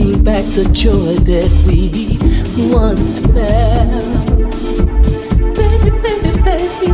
bring back the joy that we once felt. Baby, baby, baby.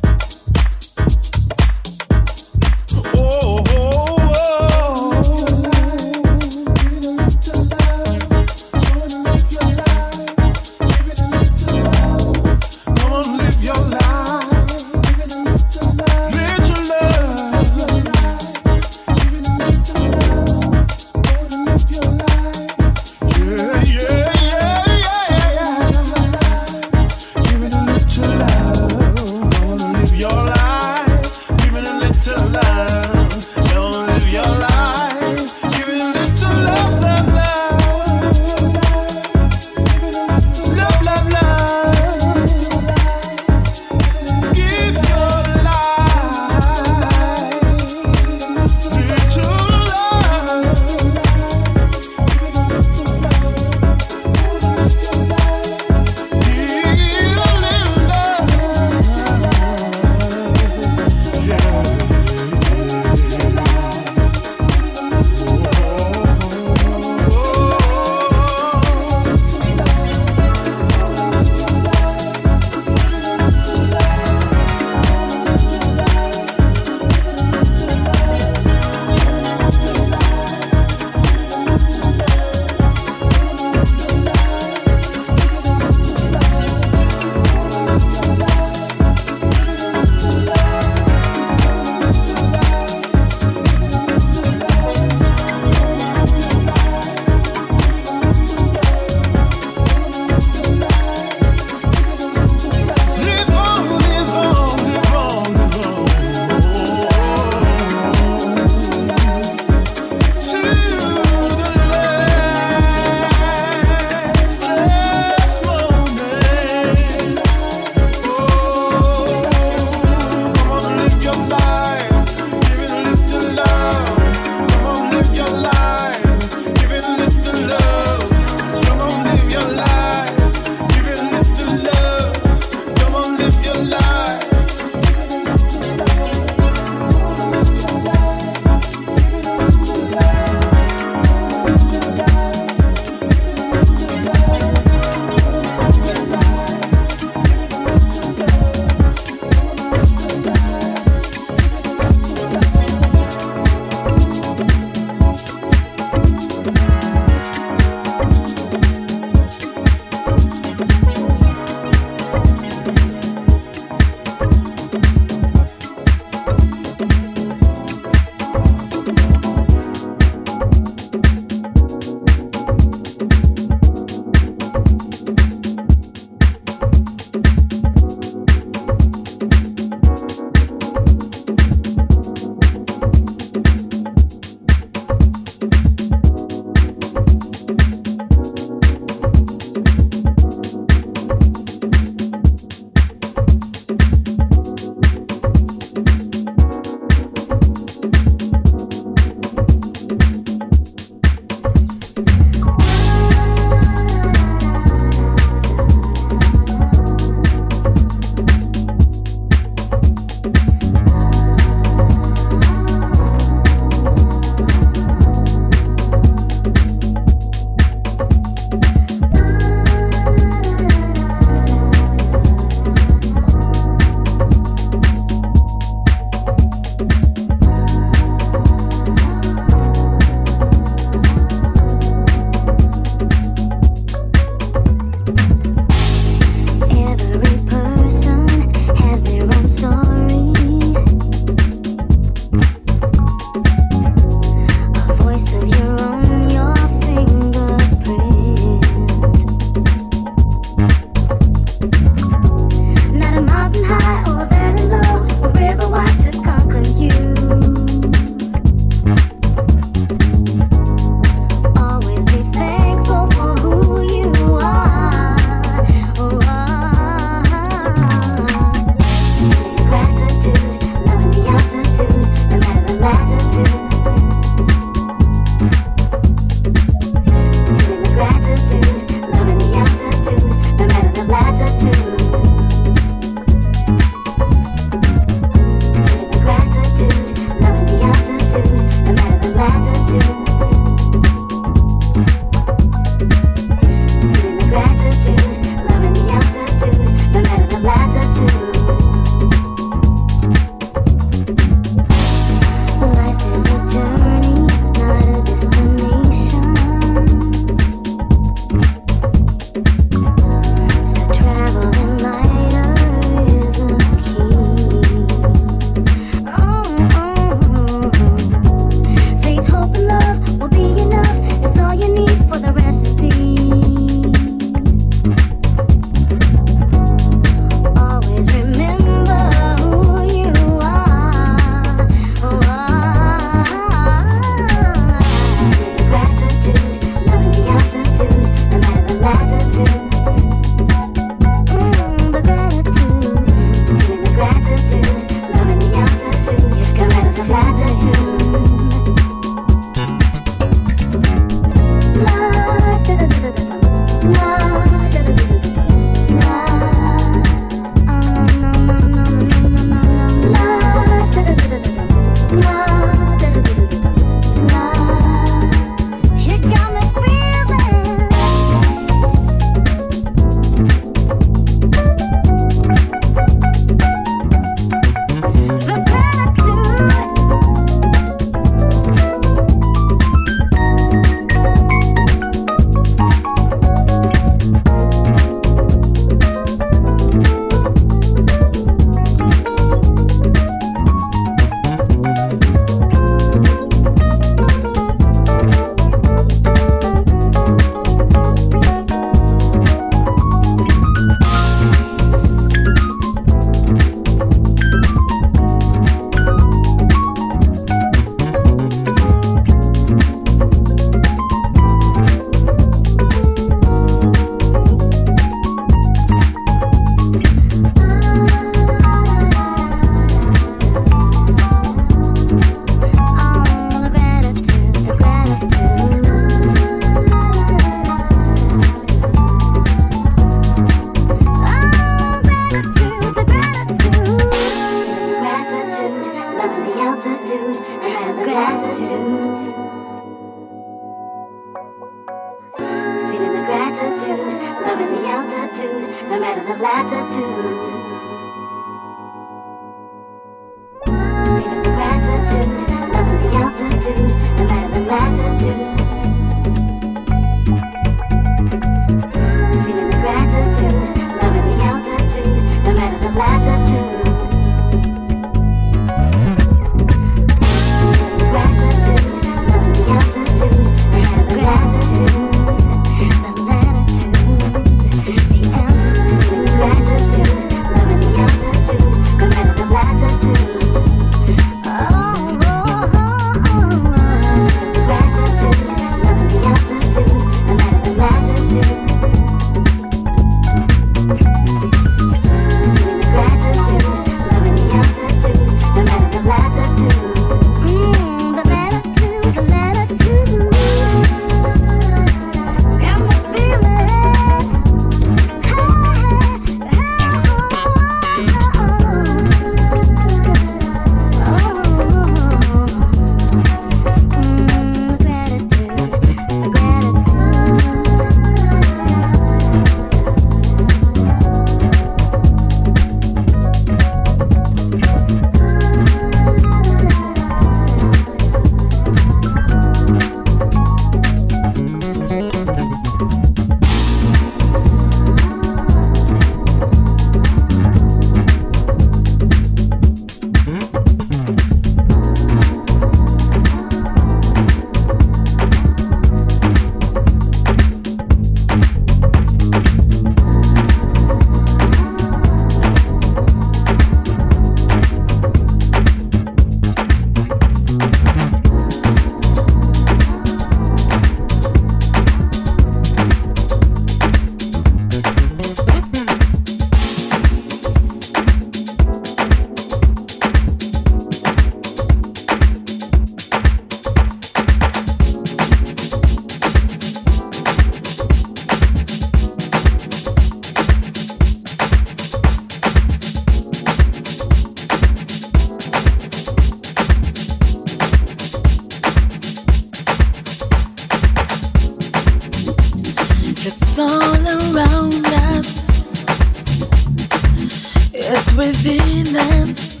It's within us.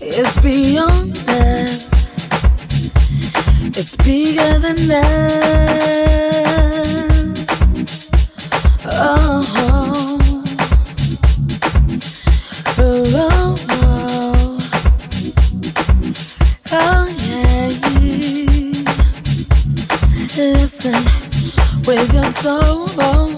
It's beyond us. It's bigger than us. Oh. oh, oh, oh. oh yeah. Listen with your soul.